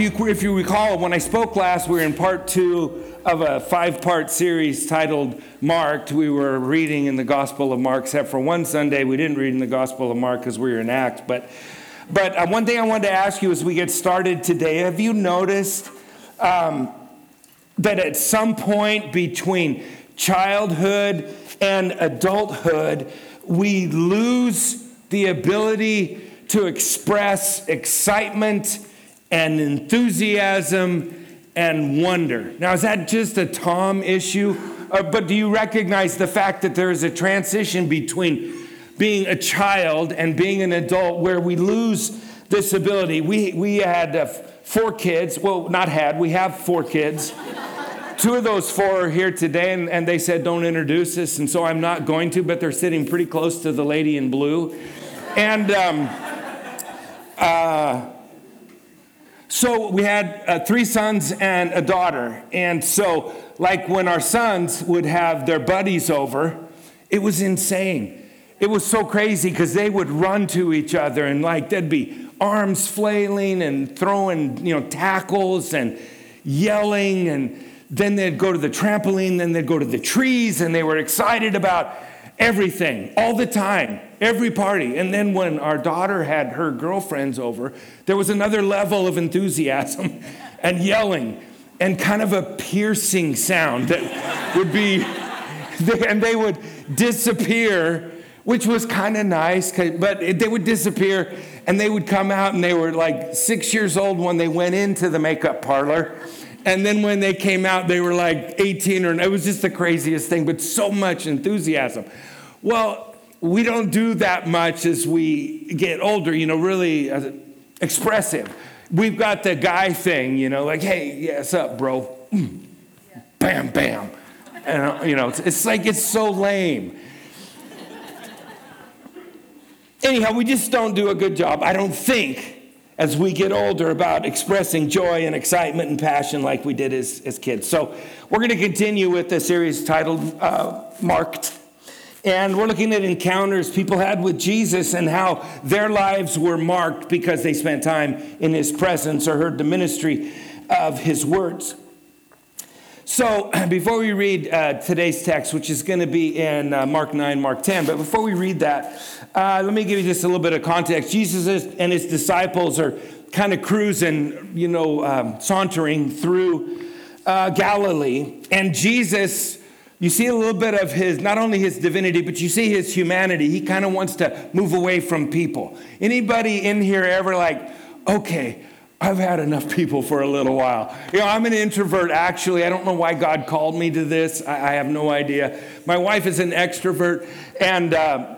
You, if you recall, when I spoke last, we were in part two of a five part series titled Marked. We were reading in the Gospel of Mark, except for one Sunday, we didn't read in the Gospel of Mark because we were in Acts. But, but uh, one thing I wanted to ask you as we get started today have you noticed um, that at some point between childhood and adulthood, we lose the ability to express excitement? And enthusiasm and wonder. Now, is that just a Tom issue? Uh, but do you recognize the fact that there is a transition between being a child and being an adult where we lose this ability? We, we had uh, four kids. Well, not had, we have four kids. Two of those four are here today, and, and they said, Don't introduce us, and so I'm not going to, but they're sitting pretty close to the lady in blue. And, um, uh, so we had uh, three sons and a daughter. And so, like when our sons would have their buddies over, it was insane. It was so crazy because they would run to each other and, like, there'd be arms flailing and throwing, you know, tackles and yelling. And then they'd go to the trampoline, then they'd go to the trees, and they were excited about everything all the time, every party. And then when our daughter had her girlfriends over, there was another level of enthusiasm and yelling and kind of a piercing sound that would be, and they would disappear, which was kind of nice, but they would disappear and they would come out and they were like six years old when they went into the makeup parlor. And then when they came out, they were like 18 or it was just the craziest thing, but so much enthusiasm. Well, we don't do that much as we get older, you know, really uh, expressive. We've got the guy thing, you know, like, hey, yeah, up, bro? Mm. Bam, bam. And, uh, you know, it's, it's like it's so lame. Anyhow, we just don't do a good job, I don't think, as we get older about expressing joy and excitement and passion like we did as, as kids. So, we're going to continue with the series titled uh, Marked. And we're looking at encounters people had with Jesus and how their lives were marked because they spent time in his presence or heard the ministry of his words. So, before we read uh, today's text, which is going to be in uh, Mark 9, Mark 10, but before we read that, uh, let me give you just a little bit of context. Jesus and his disciples are kind of cruising, you know, um, sauntering through uh, Galilee, and Jesus you see a little bit of his, not only his divinity, but you see his humanity. He kind of wants to move away from people. Anybody in here ever like, okay, I've had enough people for a little while. You know, I'm an introvert actually. I don't know why God called me to this. I, I have no idea. My wife is an extrovert, and uh,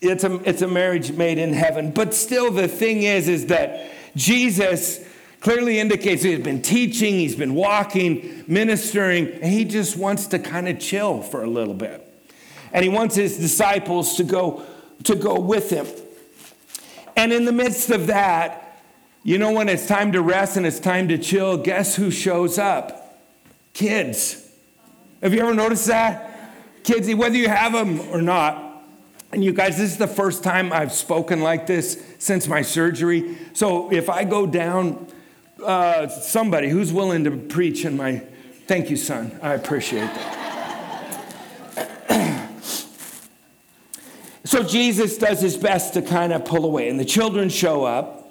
it's, a, it's a marriage made in heaven. But still, the thing is, is that Jesus clearly indicates he's been teaching, he's been walking, ministering, and he just wants to kind of chill for a little bit. And he wants his disciples to go to go with him. And in the midst of that, you know when it's time to rest and it's time to chill, guess who shows up? Kids. Have you ever noticed that? Kids, whether you have them or not, and you guys, this is the first time I've spoken like this since my surgery. So if I go down, uh, somebody who's willing to preach in my. Thank you, son. I appreciate that. so Jesus does his best to kind of pull away, and the children show up.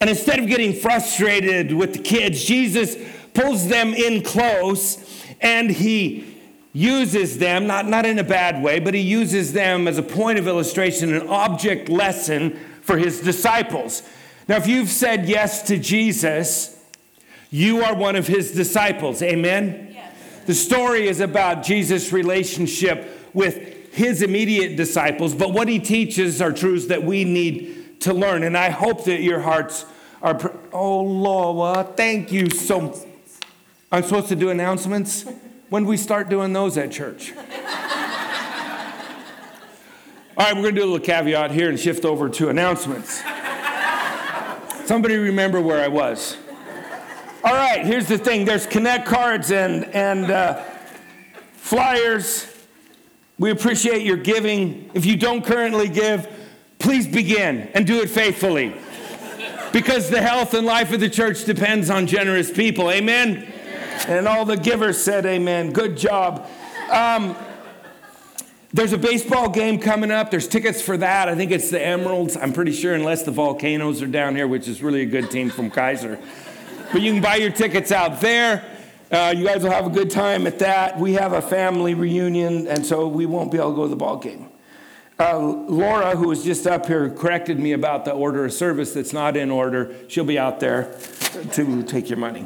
And instead of getting frustrated with the kids, Jesus pulls them in close and he uses them, not, not in a bad way, but he uses them as a point of illustration, an object lesson for his disciples. Now, if you've said yes to Jesus, you are one of his disciples. Amen? Yes. The story is about Jesus' relationship with his immediate disciples, but what he teaches are truths that we need to learn. And I hope that your hearts are. Pr- oh, Laura, thank you so much. I'm supposed to do announcements? When we start doing those at church? All right, we're going to do a little caveat here and shift over to announcements. Somebody remember where I was. All right, here's the thing there's Connect cards and, and uh, flyers. We appreciate your giving. If you don't currently give, please begin and do it faithfully. Because the health and life of the church depends on generous people. Amen? amen. And all the givers said amen. Good job. Um, there's a baseball game coming up. There's tickets for that. I think it's the Emeralds. I'm pretty sure, unless the Volcanoes are down here, which is really a good team from Keizer. But you can buy your tickets out there. Uh, you guys will have a good time at that. We have a family reunion, and so we won't be able to go to the ball game. Uh, Laura, who was just up here, corrected me about the order of service that's not in order. She'll be out there to take your money.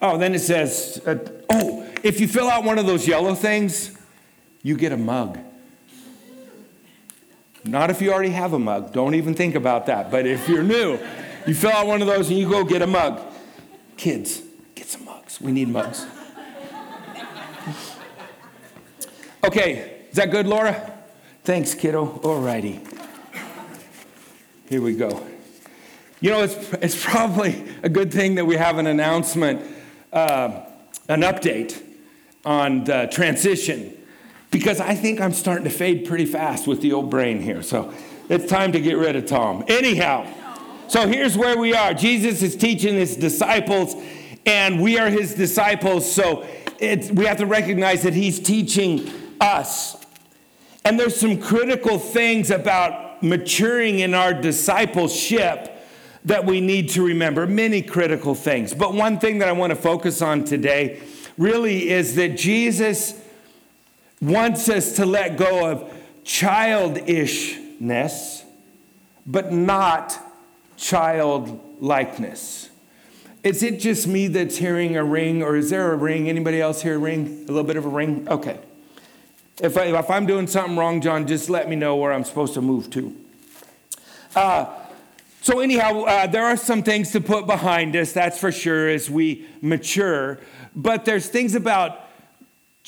Oh, then it says, uh, oh, if you fill out one of those yellow things, you get a mug. Not if you already have a mug. Don't even think about that. But if you're new, you fill out one of those and you go get a mug. Kids, get some mugs. We need mugs. Okay, is that good, Laura? Thanks, kiddo. All righty. Here we go. You know, it's, it's probably a good thing that we have an announcement, uh, an update on the transition because I think I'm starting to fade pretty fast with the old brain here. So it's time to get rid of Tom. Anyhow, so here's where we are Jesus is teaching his disciples, and we are his disciples. So we have to recognize that he's teaching us. And there's some critical things about maturing in our discipleship that we need to remember. Many critical things. But one thing that I want to focus on today really is that Jesus wants us to let go of childishness, but not childlikeness. Is it just me that's hearing a ring, or is there a ring? Anybody else hear a ring? A little bit of a ring? Okay. If, I, if I'm doing something wrong, John, just let me know where I'm supposed to move to. Uh, so, anyhow, uh, there are some things to put behind us, that's for sure, as we mature. But there's things about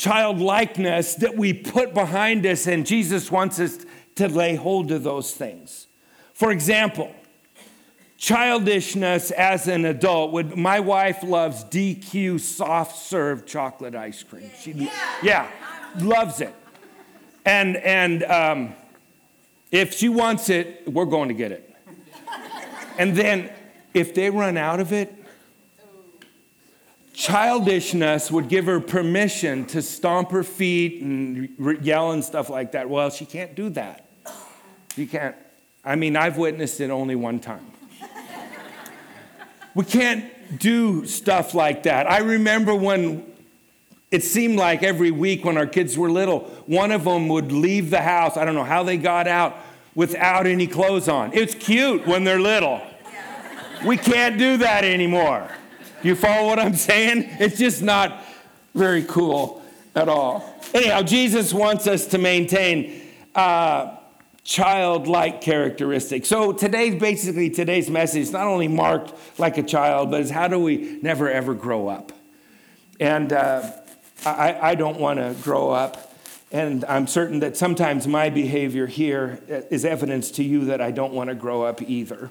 childlikeness that we put behind us, and Jesus wants us to lay hold of those things. For example, childishness as an adult would my wife loves DQ soft serve chocolate ice cream. She yeah, loves it. And and um, if she wants it, we're going to get it. And then if they run out of it, childishness would give her permission to stomp her feet and yell and stuff like that. Well, she can't do that. You can't. I mean, I've witnessed it only one time. we can't do stuff like that. I remember when it seemed like every week when our kids were little, one of them would leave the house. I don't know how they got out without any clothes on. It's cute when they're little. We can't do that anymore. You follow what I'm saying? It's just not very cool at all. Anyhow, Jesus wants us to maintain uh, childlike characteristics. So today's basically today's message is not only marked like a child, but is how do we never ever grow up? And uh, I, I don't want to grow up. And I'm certain that sometimes my behavior here is evidence to you that I don't want to grow up either.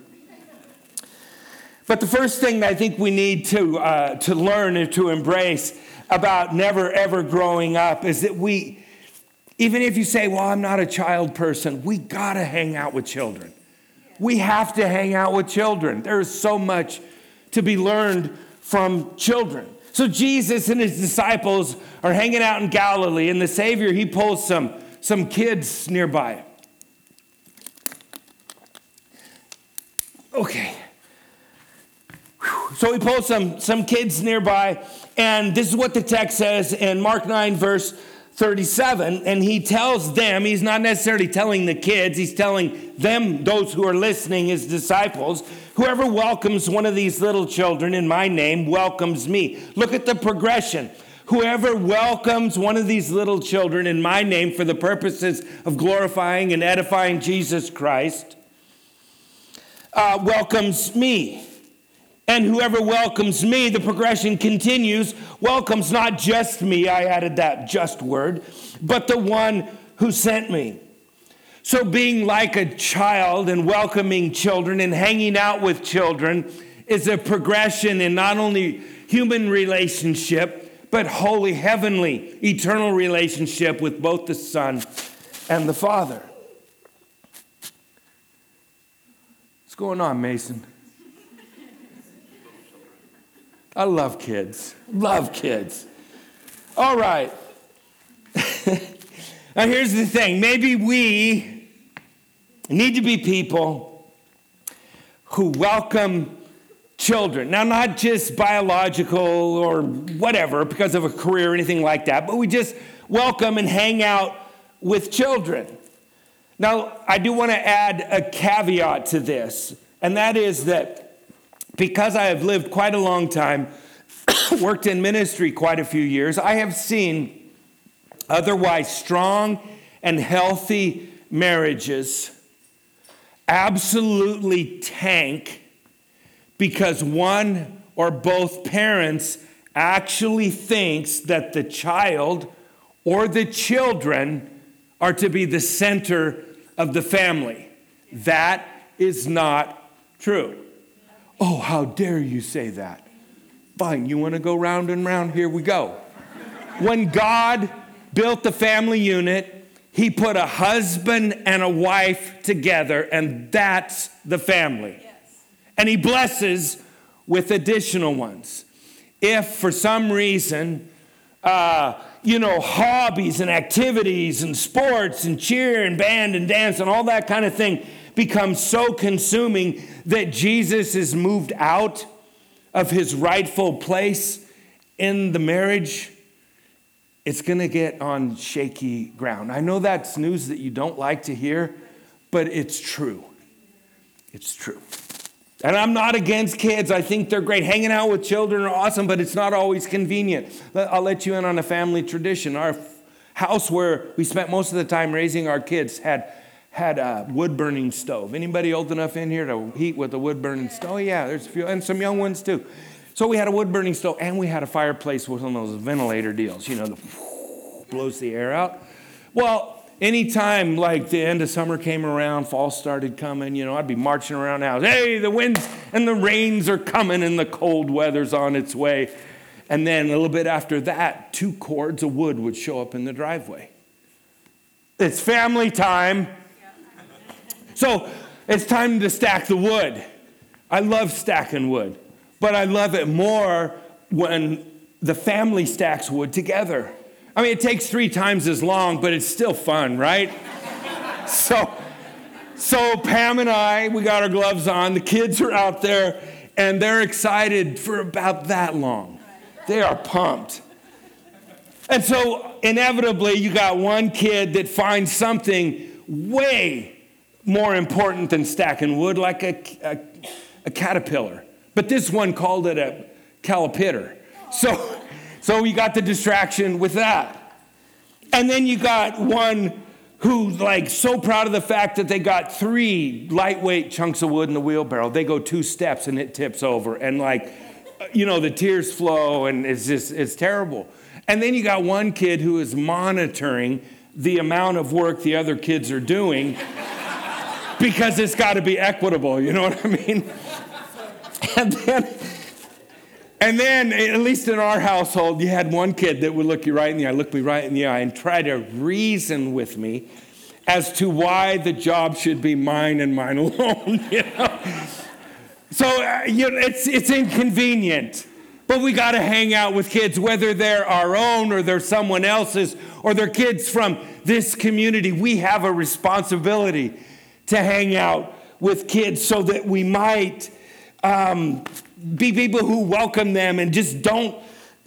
But the first thing I think we need to, uh, to learn and to embrace about never ever growing up is that we, even if you say, well, I'm not a child person, we gotta hang out with children. We have to hang out with children. There is so much to be learned from children. So Jesus and his disciples are hanging out in Galilee, and the Savior, he pulls some, some kids nearby. Okay. So he pulls some, some kids nearby, and this is what the text says in Mark 9, verse 37. And he tells them, he's not necessarily telling the kids, he's telling them, those who are listening, his disciples, whoever welcomes one of these little children in my name welcomes me. Look at the progression. Whoever welcomes one of these little children in my name for the purposes of glorifying and edifying Jesus Christ uh, welcomes me. And whoever welcomes me, the progression continues, welcomes not just me, I added that just word, but the one who sent me. So, being like a child and welcoming children and hanging out with children is a progression in not only human relationship, but holy, heavenly, eternal relationship with both the Son and the Father. What's going on, Mason? I love kids. Love kids. All right. now, here's the thing maybe we need to be people who welcome children. Now, not just biological or whatever because of a career or anything like that, but we just welcome and hang out with children. Now, I do want to add a caveat to this, and that is that because I have lived quite a long time, worked in ministry quite a few years, I have seen otherwise strong and healthy marriages absolutely tank because one or both parents actually thinks that the child or the children are to be the center of the family. That is not true. Oh, how dare you say that? Fine, you want to go round and round? Here we go. When God built the family unit, he put a husband and a wife together, and that's the family. And he blesses with additional ones. If for some reason, uh, you know, hobbies and activities and sports and cheer and band and dance and all that kind of thing become so consuming that Jesus is moved out of his rightful place in the marriage, it's going to get on shaky ground. I know that's news that you don't like to hear, but it's true. It's true. And I'm not against kids. I think they're great. Hanging out with children are awesome, but it's not always convenient. I'll let you in on a family tradition. Our house where we spent most of the time raising our kids had had a wood burning stove. Anybody old enough in here to heat with a wood burning stove? Oh, yeah, there's a few, and some young ones too. So we had a wood burning stove, and we had a fireplace with one of those ventilator deals, you know, the blows the air out. Well, anytime like the end of summer came around, fall started coming, you know, I'd be marching around the house. Hey, the winds and the rains are coming, and the cold weather's on its way. And then a little bit after that, two cords of wood would show up in the driveway. It's family time. So it's time to stack the wood. I love stacking wood, but I love it more when the family stacks wood together. I mean, it takes three times as long, but it's still fun, right? so, so Pam and I, we got our gloves on. The kids are out there, and they're excited for about that long. They are pumped. And so, inevitably, you got one kid that finds something way more important than stacking wood, like a, a, a caterpillar. But this one called it a calipitter. So, so you got the distraction with that. And then you got one who's like so proud of the fact that they got three lightweight chunks of wood in the wheelbarrow. They go two steps and it tips over. And like, you know, the tears flow and it's just, it's terrible. And then you got one kid who is monitoring the amount of work the other kids are doing because it's got to be equitable, you know what I mean? And then, and then, at least in our household, you had one kid that would look you right in the eye, look me right in the eye, and try to reason with me as to why the job should be mine and mine alone. You know? So uh, you know, it's, it's inconvenient. But we got to hang out with kids, whether they're our own or they're someone else's or they're kids from this community. We have a responsibility to hang out with kids so that we might um, be people who welcome them and just don't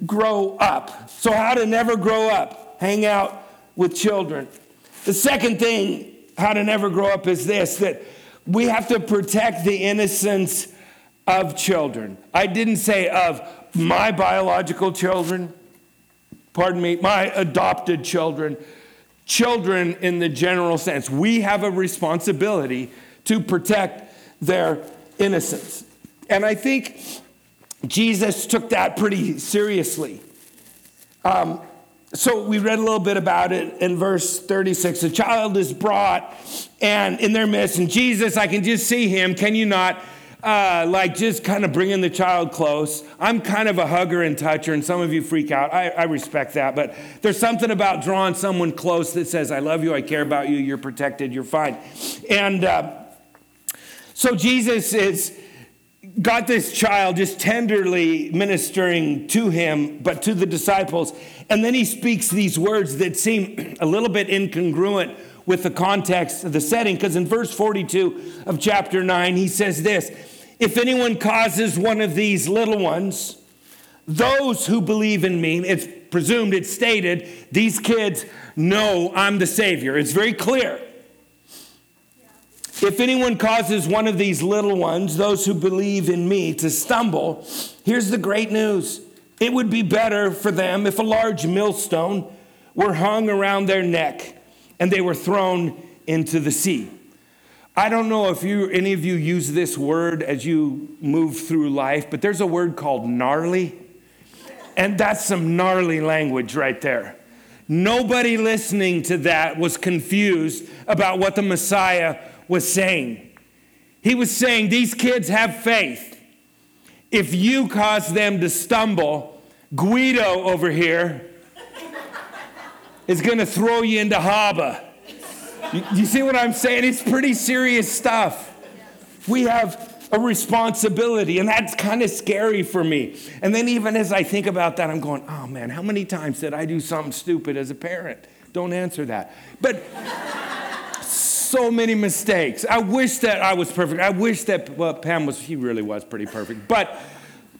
grow up. So, how to never grow up? Hang out with children. The second thing, how to never grow up, is this that we have to protect the innocence of children. I didn't say of my biological children, pardon me, my adopted children children in the general sense. We have a responsibility to protect their innocence. And I think Jesus took that pretty seriously. Um, so we read a little bit about it in verse 36. A child is brought and in their midst, and Jesus, I can just see him. Can you not? Uh, like just kind of bringing the child close. I'm kind of a hugger and toucher, and some of you freak out. I, I respect that, but there's something about drawing someone close that says, I love you, I care about you, you're protected, you're fine. And uh, so Jesus is got this child just tenderly ministering to him, but to the disciples. And then he speaks these words that seem a little bit incongruent with the context of the setting, because in verse 42 of chapter 9, he says this If anyone causes one of these little ones, those who believe in me, it's presumed, it's stated, these kids know I'm the Savior. It's very clear. If anyone causes one of these little ones, those who believe in me, to stumble, here's the great news. It would be better for them if a large millstone were hung around their neck and they were thrown into the sea. I don't know if you, any of you use this word as you move through life, but there's a word called gnarly. And that's some gnarly language right there. Nobody listening to that was confused about what the Messiah was saying. He was saying, These kids have faith. If you cause them to stumble, Guido over here is going to throw you into harbor. You, you see what I'm saying? It's pretty serious stuff. We have a responsibility, and that's kind of scary for me. And then, even as I think about that, I'm going, oh man, how many times did I do something stupid as a parent? Don't answer that. But so many mistakes. I wish that I was perfect. I wish that well, Pam was, he really was pretty perfect. But,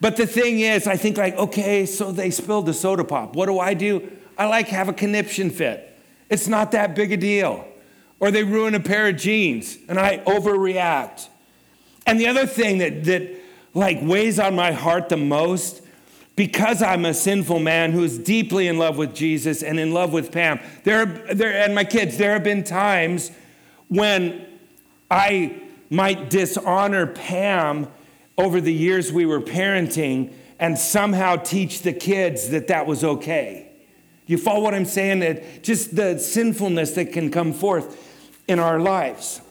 but the thing is, I think like, okay, so they spilled the soda pop. What do I do? I like have a conniption fit. It's not that big a deal. Or they ruin a pair of jeans and I overreact. And the other thing that, that like weighs on my heart the most, because I'm a sinful man who is deeply in love with Jesus and in love with Pam, there, there and my kids, there have been times when I might dishonor Pam over the years we were parenting and somehow teach the kids that that was okay. You follow what I'm saying? That just the sinfulness that can come forth in our lives.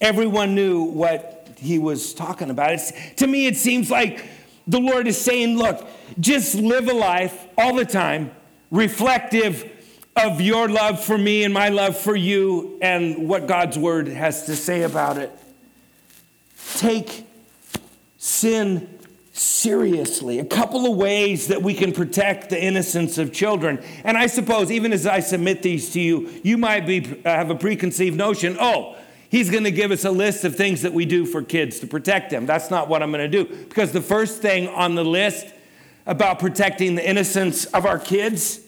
Everyone knew what he was talking about. It's, to me, it seems like the Lord is saying, look, just live a life all the time reflective of your love for me and my love for you and what God's word has to say about it. Take sin seriously. A couple of ways that we can protect the innocence of children. And I suppose, even as I submit these to you, you might be, uh, have a preconceived notion oh, he's going to give us a list of things that we do for kids to protect them. That's not what I'm going to do. Because the first thing on the list about protecting the innocence of our kids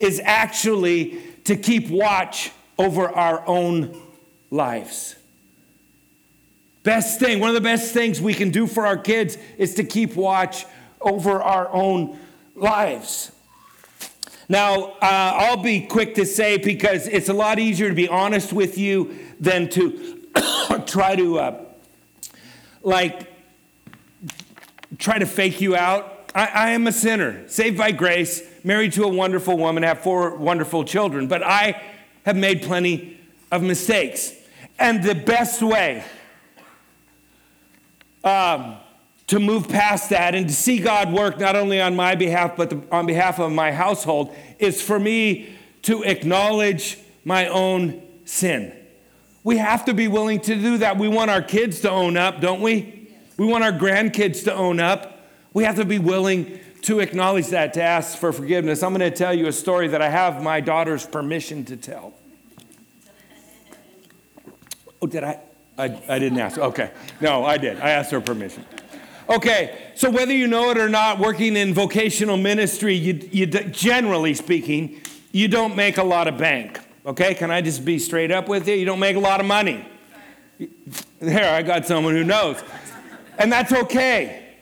is actually to keep watch over our own lives. Best thing, one of the best things we can do for our kids is to keep watch over our own lives. Now, uh, I'll be quick to say because it's a lot easier to be honest with you than to try to, uh, like, try to fake you out. I, I am a sinner, saved by grace married to a wonderful woman, have four wonderful children, but I have made plenty of mistakes. And the best way um, to move past that and to see God work not only on my behalf, but the, on behalf of my household is for me to acknowledge my own sin. We have to be willing to do that. We want our kids to own up, don't we? We want our grandkids to own up. We have to be willing to acknowledge that, to ask for forgiveness, I'm going to tell you a story that I have my daughter's permission to tell. Oh, did I? I, I didn't ask. Okay. No, I did. I asked her permission. Okay, so whether you know it or not, working in vocational ministry, you, you, generally speaking, you don't make a lot of bank. Okay, can I just be straight up with you? You don't make a lot of money. There, I got someone who knows. And that's okay.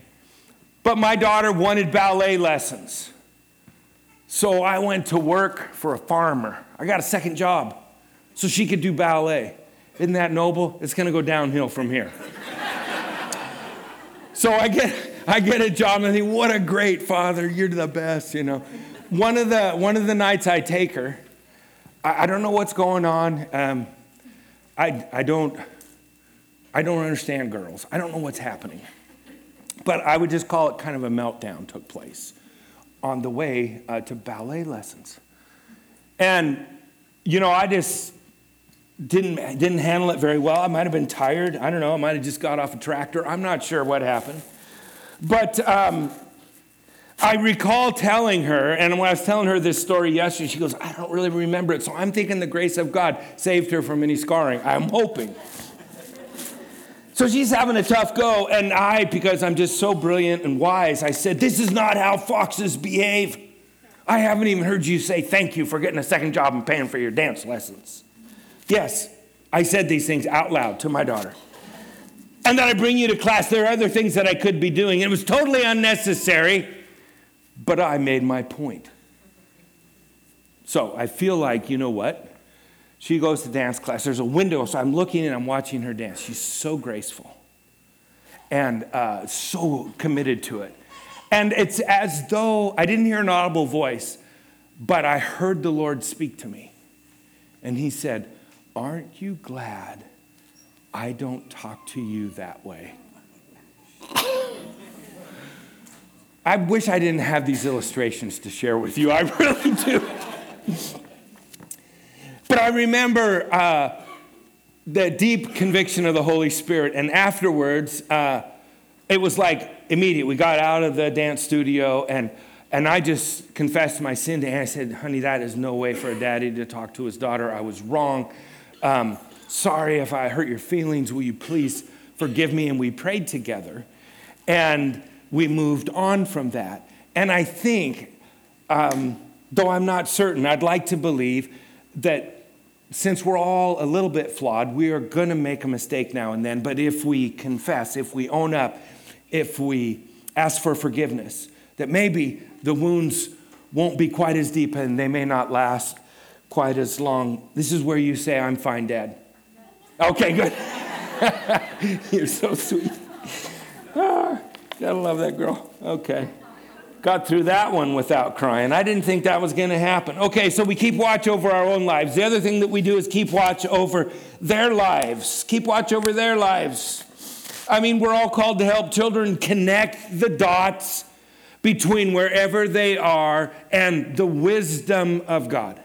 But my daughter wanted ballet lessons. So I went to work for a farmer. I got a second job so she could do ballet. Isn't that noble? It's going to go downhill from here. so I get, I get a job and I think, what a great father. You're the best, you know. one of the one of the nights I take her, I, I don't know what's going on. Um, I I don't I don't understand girls. I don't know what's happening. But I would just call it kind of a meltdown took place on the way uh, to ballet lessons. And, you know, I just didn't, didn't handle it very well. I might have been tired. I don't know. I might have just got off a tractor. I'm not sure what happened. But um, I recall telling her, and when I was telling her this story yesterday, she goes, I don't really remember it. So I'm thinking the grace of God saved her from any scarring. I'm hoping. So she's having a tough go, and I, because I'm just so brilliant and wise, I said, This is not how foxes behave. I haven't even heard you say thank you for getting a second job and paying for your dance lessons. Yes, I said these things out loud to my daughter. And then I bring you to class. There are other things that I could be doing. It was totally unnecessary, but I made my point. So I feel like, you know what? She goes to dance class. There's a window, so I'm looking and I'm watching her dance. She's so graceful and uh, so committed to it. And it's as though I didn't hear an audible voice, but I heard the Lord speak to me. And He said, Aren't you glad I don't talk to you that way? I wish I didn't have these illustrations to share with you. I really do. But I remember uh, the deep conviction of the Holy Spirit, and afterwards, uh, it was like immediate. We got out of the dance studio, and and I just confessed my sin to Anne. I said, "Honey, that is no way for a daddy to talk to his daughter. I was wrong. Um, sorry if I hurt your feelings. Will you please forgive me?" And we prayed together, and we moved on from that. And I think, um, though I'm not certain, I'd like to believe that since we're all a little bit flawed, we are going to make a mistake now and then. But if we confess, if we own up, if we ask for forgiveness, that maybe the wounds won't be quite as deep and they may not last quite as long. This is where you say, I'm fine, Dad. Okay, good. You're so sweet. Ah, gotta love that girl. Okay got through that one without crying. I didn't think that was to happen. Okay, so we keep watch over our own lives. The other thing that we do is keep watch over their lives. Keep watch over their lives. I mean, we're all called to help children connect the dots between wherever they are and the wisdom of God.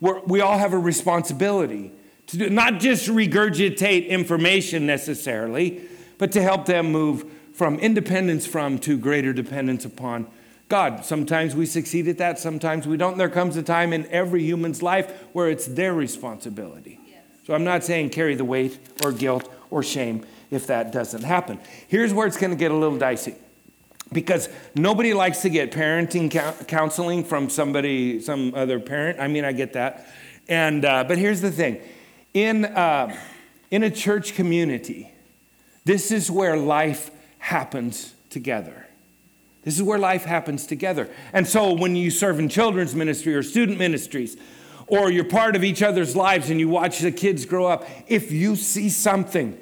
We're, we all have a responsibility to do, not just regurgitate information necessarily, but to help them move from independence from to greater dependence upon God. Sometimes we succeed at that, sometimes we don't. There comes a time in every human's life where it's their responsibility. So I'm not saying carry the weight or guilt or shame if that doesn't happen. Here's where it's going to get a little dicey. Because nobody likes to get parenting counseling from somebody, some other parent. I mean, I get that. And, uh, but here's the thing in, uh, in a church community, this is where life happens together. This is where life happens together. And so when you serve in children's ministry or student ministries, or you're part of each other's lives and you watch the kids grow up, if you see something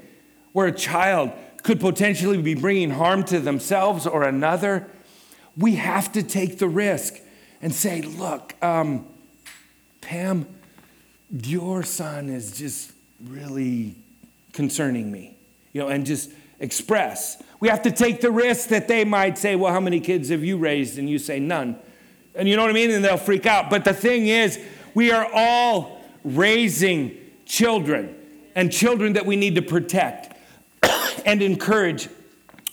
where a child could potentially be bringing harm to themselves or another, we have to take the risk and say, look, um, Pam, your son is just really concerning me, you know, and just express. We have to take the risk that they might say, Well, how many kids have you raised? And you say, None. And you know what I mean? And they'll freak out. But the thing is, we are all raising children and children that we need to protect and encourage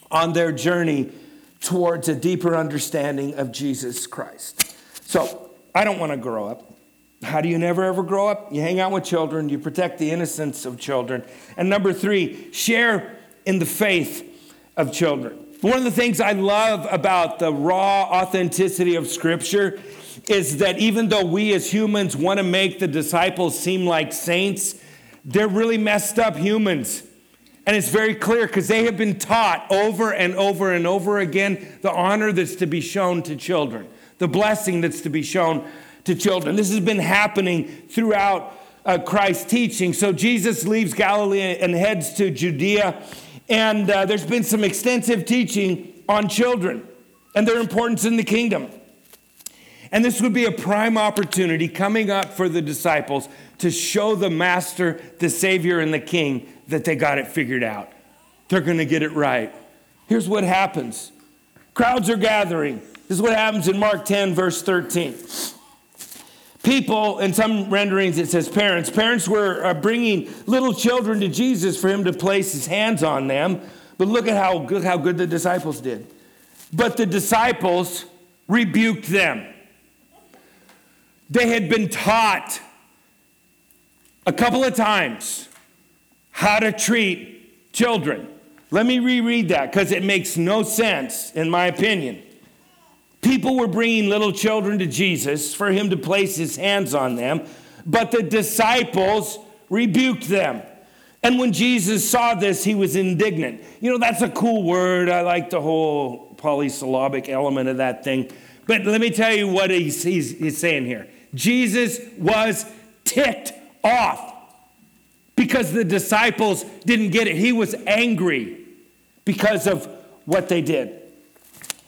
on their journey towards a deeper understanding of Jesus Christ. So, I don't want to grow up. How do you never ever grow up? You hang out with children, you protect the innocence of children. And number three, share in the faith of children. One of the things I love about the raw authenticity of Scripture is that even though we as humans want to make the disciples seem like saints, they're really messed up humans. And it's very clear because they have been taught over and over and over again the honor that's to be shown to children, the blessing that's to be shown to children. This has been happening throughout uh, Christ's teaching. So Jesus leaves Galilee and heads to Judea and uh, there's been some extensive teaching on children and their importance in the kingdom. And this would be a prime opportunity coming up for the disciples to show the Master, the Savior, and the King that they got it figured out. They're going to get it right. Here's what happens crowds are gathering. This is what happens in Mark 10, verse 13. People, in some renderings, it says parents. Parents were uh, bringing little children to Jesus for him to place his hands on them. But look at how good, how good the disciples did. But the disciples rebuked them. They had been taught a couple of times how to treat children. Let me reread that because it makes no sense, in my opinion. People were bringing little children to Jesus for him to place his hands on them, but the disciples rebuked them. And when Jesus saw this, he was indignant. You know, that's a cool word. I like the whole polysyllabic element of that thing. But let me tell you what he's, he's, he's saying here. Jesus was ticked off because the disciples didn't get it. He was angry because of what they did.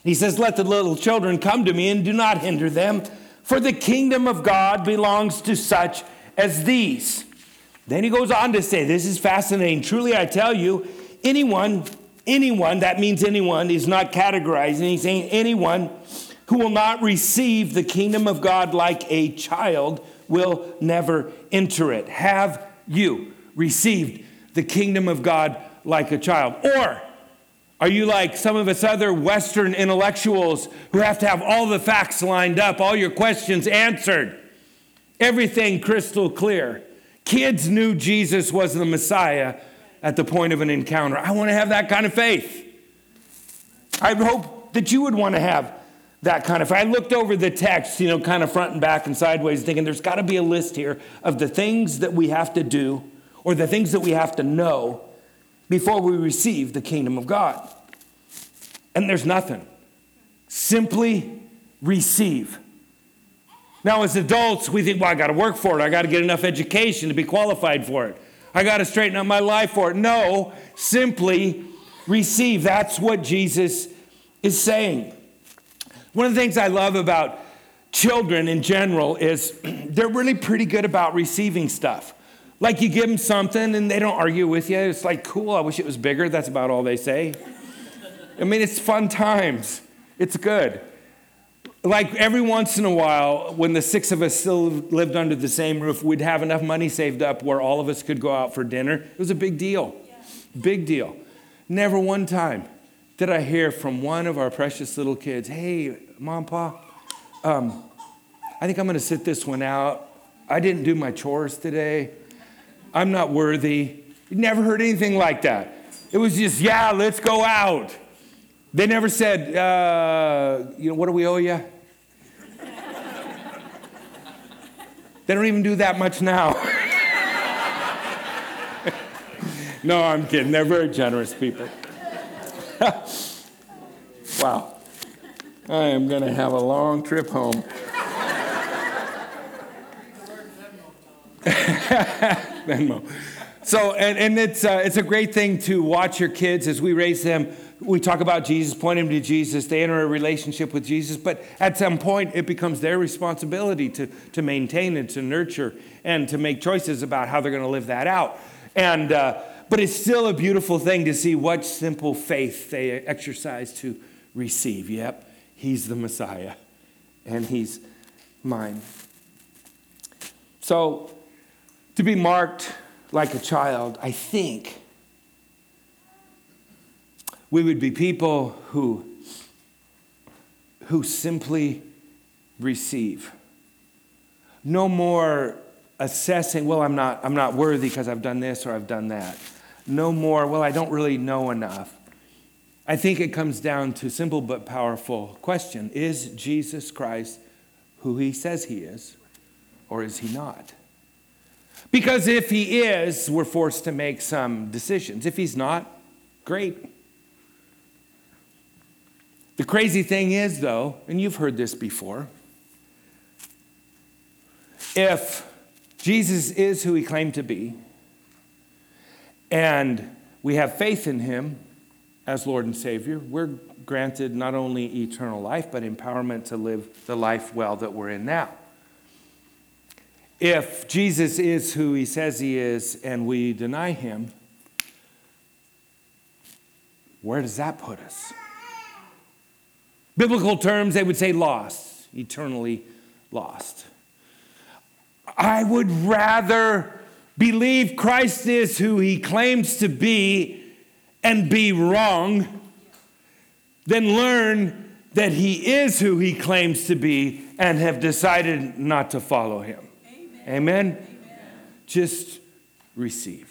He says, Let the little children come to me and do not hinder them, for the kingdom of God belongs to such as these. Then he goes on to say, This is fascinating. Truly, I tell you, anyone, anyone, that means anyone, he's not categorizing, he's saying anyone who will not receive the kingdom of God like a child will never enter it. Have you received the kingdom of God like a child? Or are you like some of us other Western intellectuals who have to have all the facts lined up, all your questions answered, everything crystal clear? Kids knew Jesus was the Messiah at the point of an encounter. I want to have that kind of faith. I hope that you would want to have that kind of. I looked over the text, you know, kind of front and back and sideways, thinking there's got to be a list here of the things that we have to do or the things that we have to know before we receive the kingdom of God. And there's nothing. Simply receive. Now, as adults, we think, well, I got to work for it. I got to get enough education to be qualified for it. I got to straighten up my life for it. No, simply receive. That's what Jesus is saying. One of the things I love about children in general is they're really pretty good about receiving stuff. Like you give them something and they don't argue with you. It's like, cool, I wish it was bigger. That's about all they say. I mean, it's fun times. It's good. Like every once in a while, when the six of us still lived under the same roof, we'd have enough money saved up where all of us could go out for dinner. It was a big deal. Big deal. Never one time did I hear from one of our precious little kids, hey, mom, pa, um, I think I'm going to sit this one out. I didn't do my chores today. I'm not worthy. Never heard anything like that. It was just, yeah, let's go out. They never said, uh, you know, what do we owe you? they don't even do that much now. no, I'm kidding. They're very generous people. wow. I am going to have a long trip home. Venmo. So, and, and it's, uh, it's a great thing to watch your kids as we raise them. We talk about Jesus, point them to Jesus, they enter a relationship with Jesus, but at some point it becomes their responsibility to, to maintain and to nurture and to make choices about how they're going to live that out. And, uh, but it's still a beautiful thing to see what simple faith they exercise to receive. Yep, he's the Messiah, and he's mine. So, to be marked like a child, I think we would be people who, who simply receive. No more assessing, well, I'm not, I'm not worthy because I've done this or I've done that. No more, well, I don't really know enough. I think it comes down to simple but powerful question Is Jesus Christ who he says he is, or is he not? Because if he is, we're forced to make some decisions. If he's not, great. The crazy thing is, though, and you've heard this before, if Jesus is who he claimed to be, and we have faith in him, as Lord and Savior, we're granted not only eternal life, but empowerment to live the life well that we're in now. If Jesus is who he says he is and we deny him, where does that put us? Biblical terms, they would say lost, eternally lost. I would rather believe Christ is who he claims to be and be wrong than learn that he is who he claims to be and have decided not to follow him. Amen. Amen? Just receive.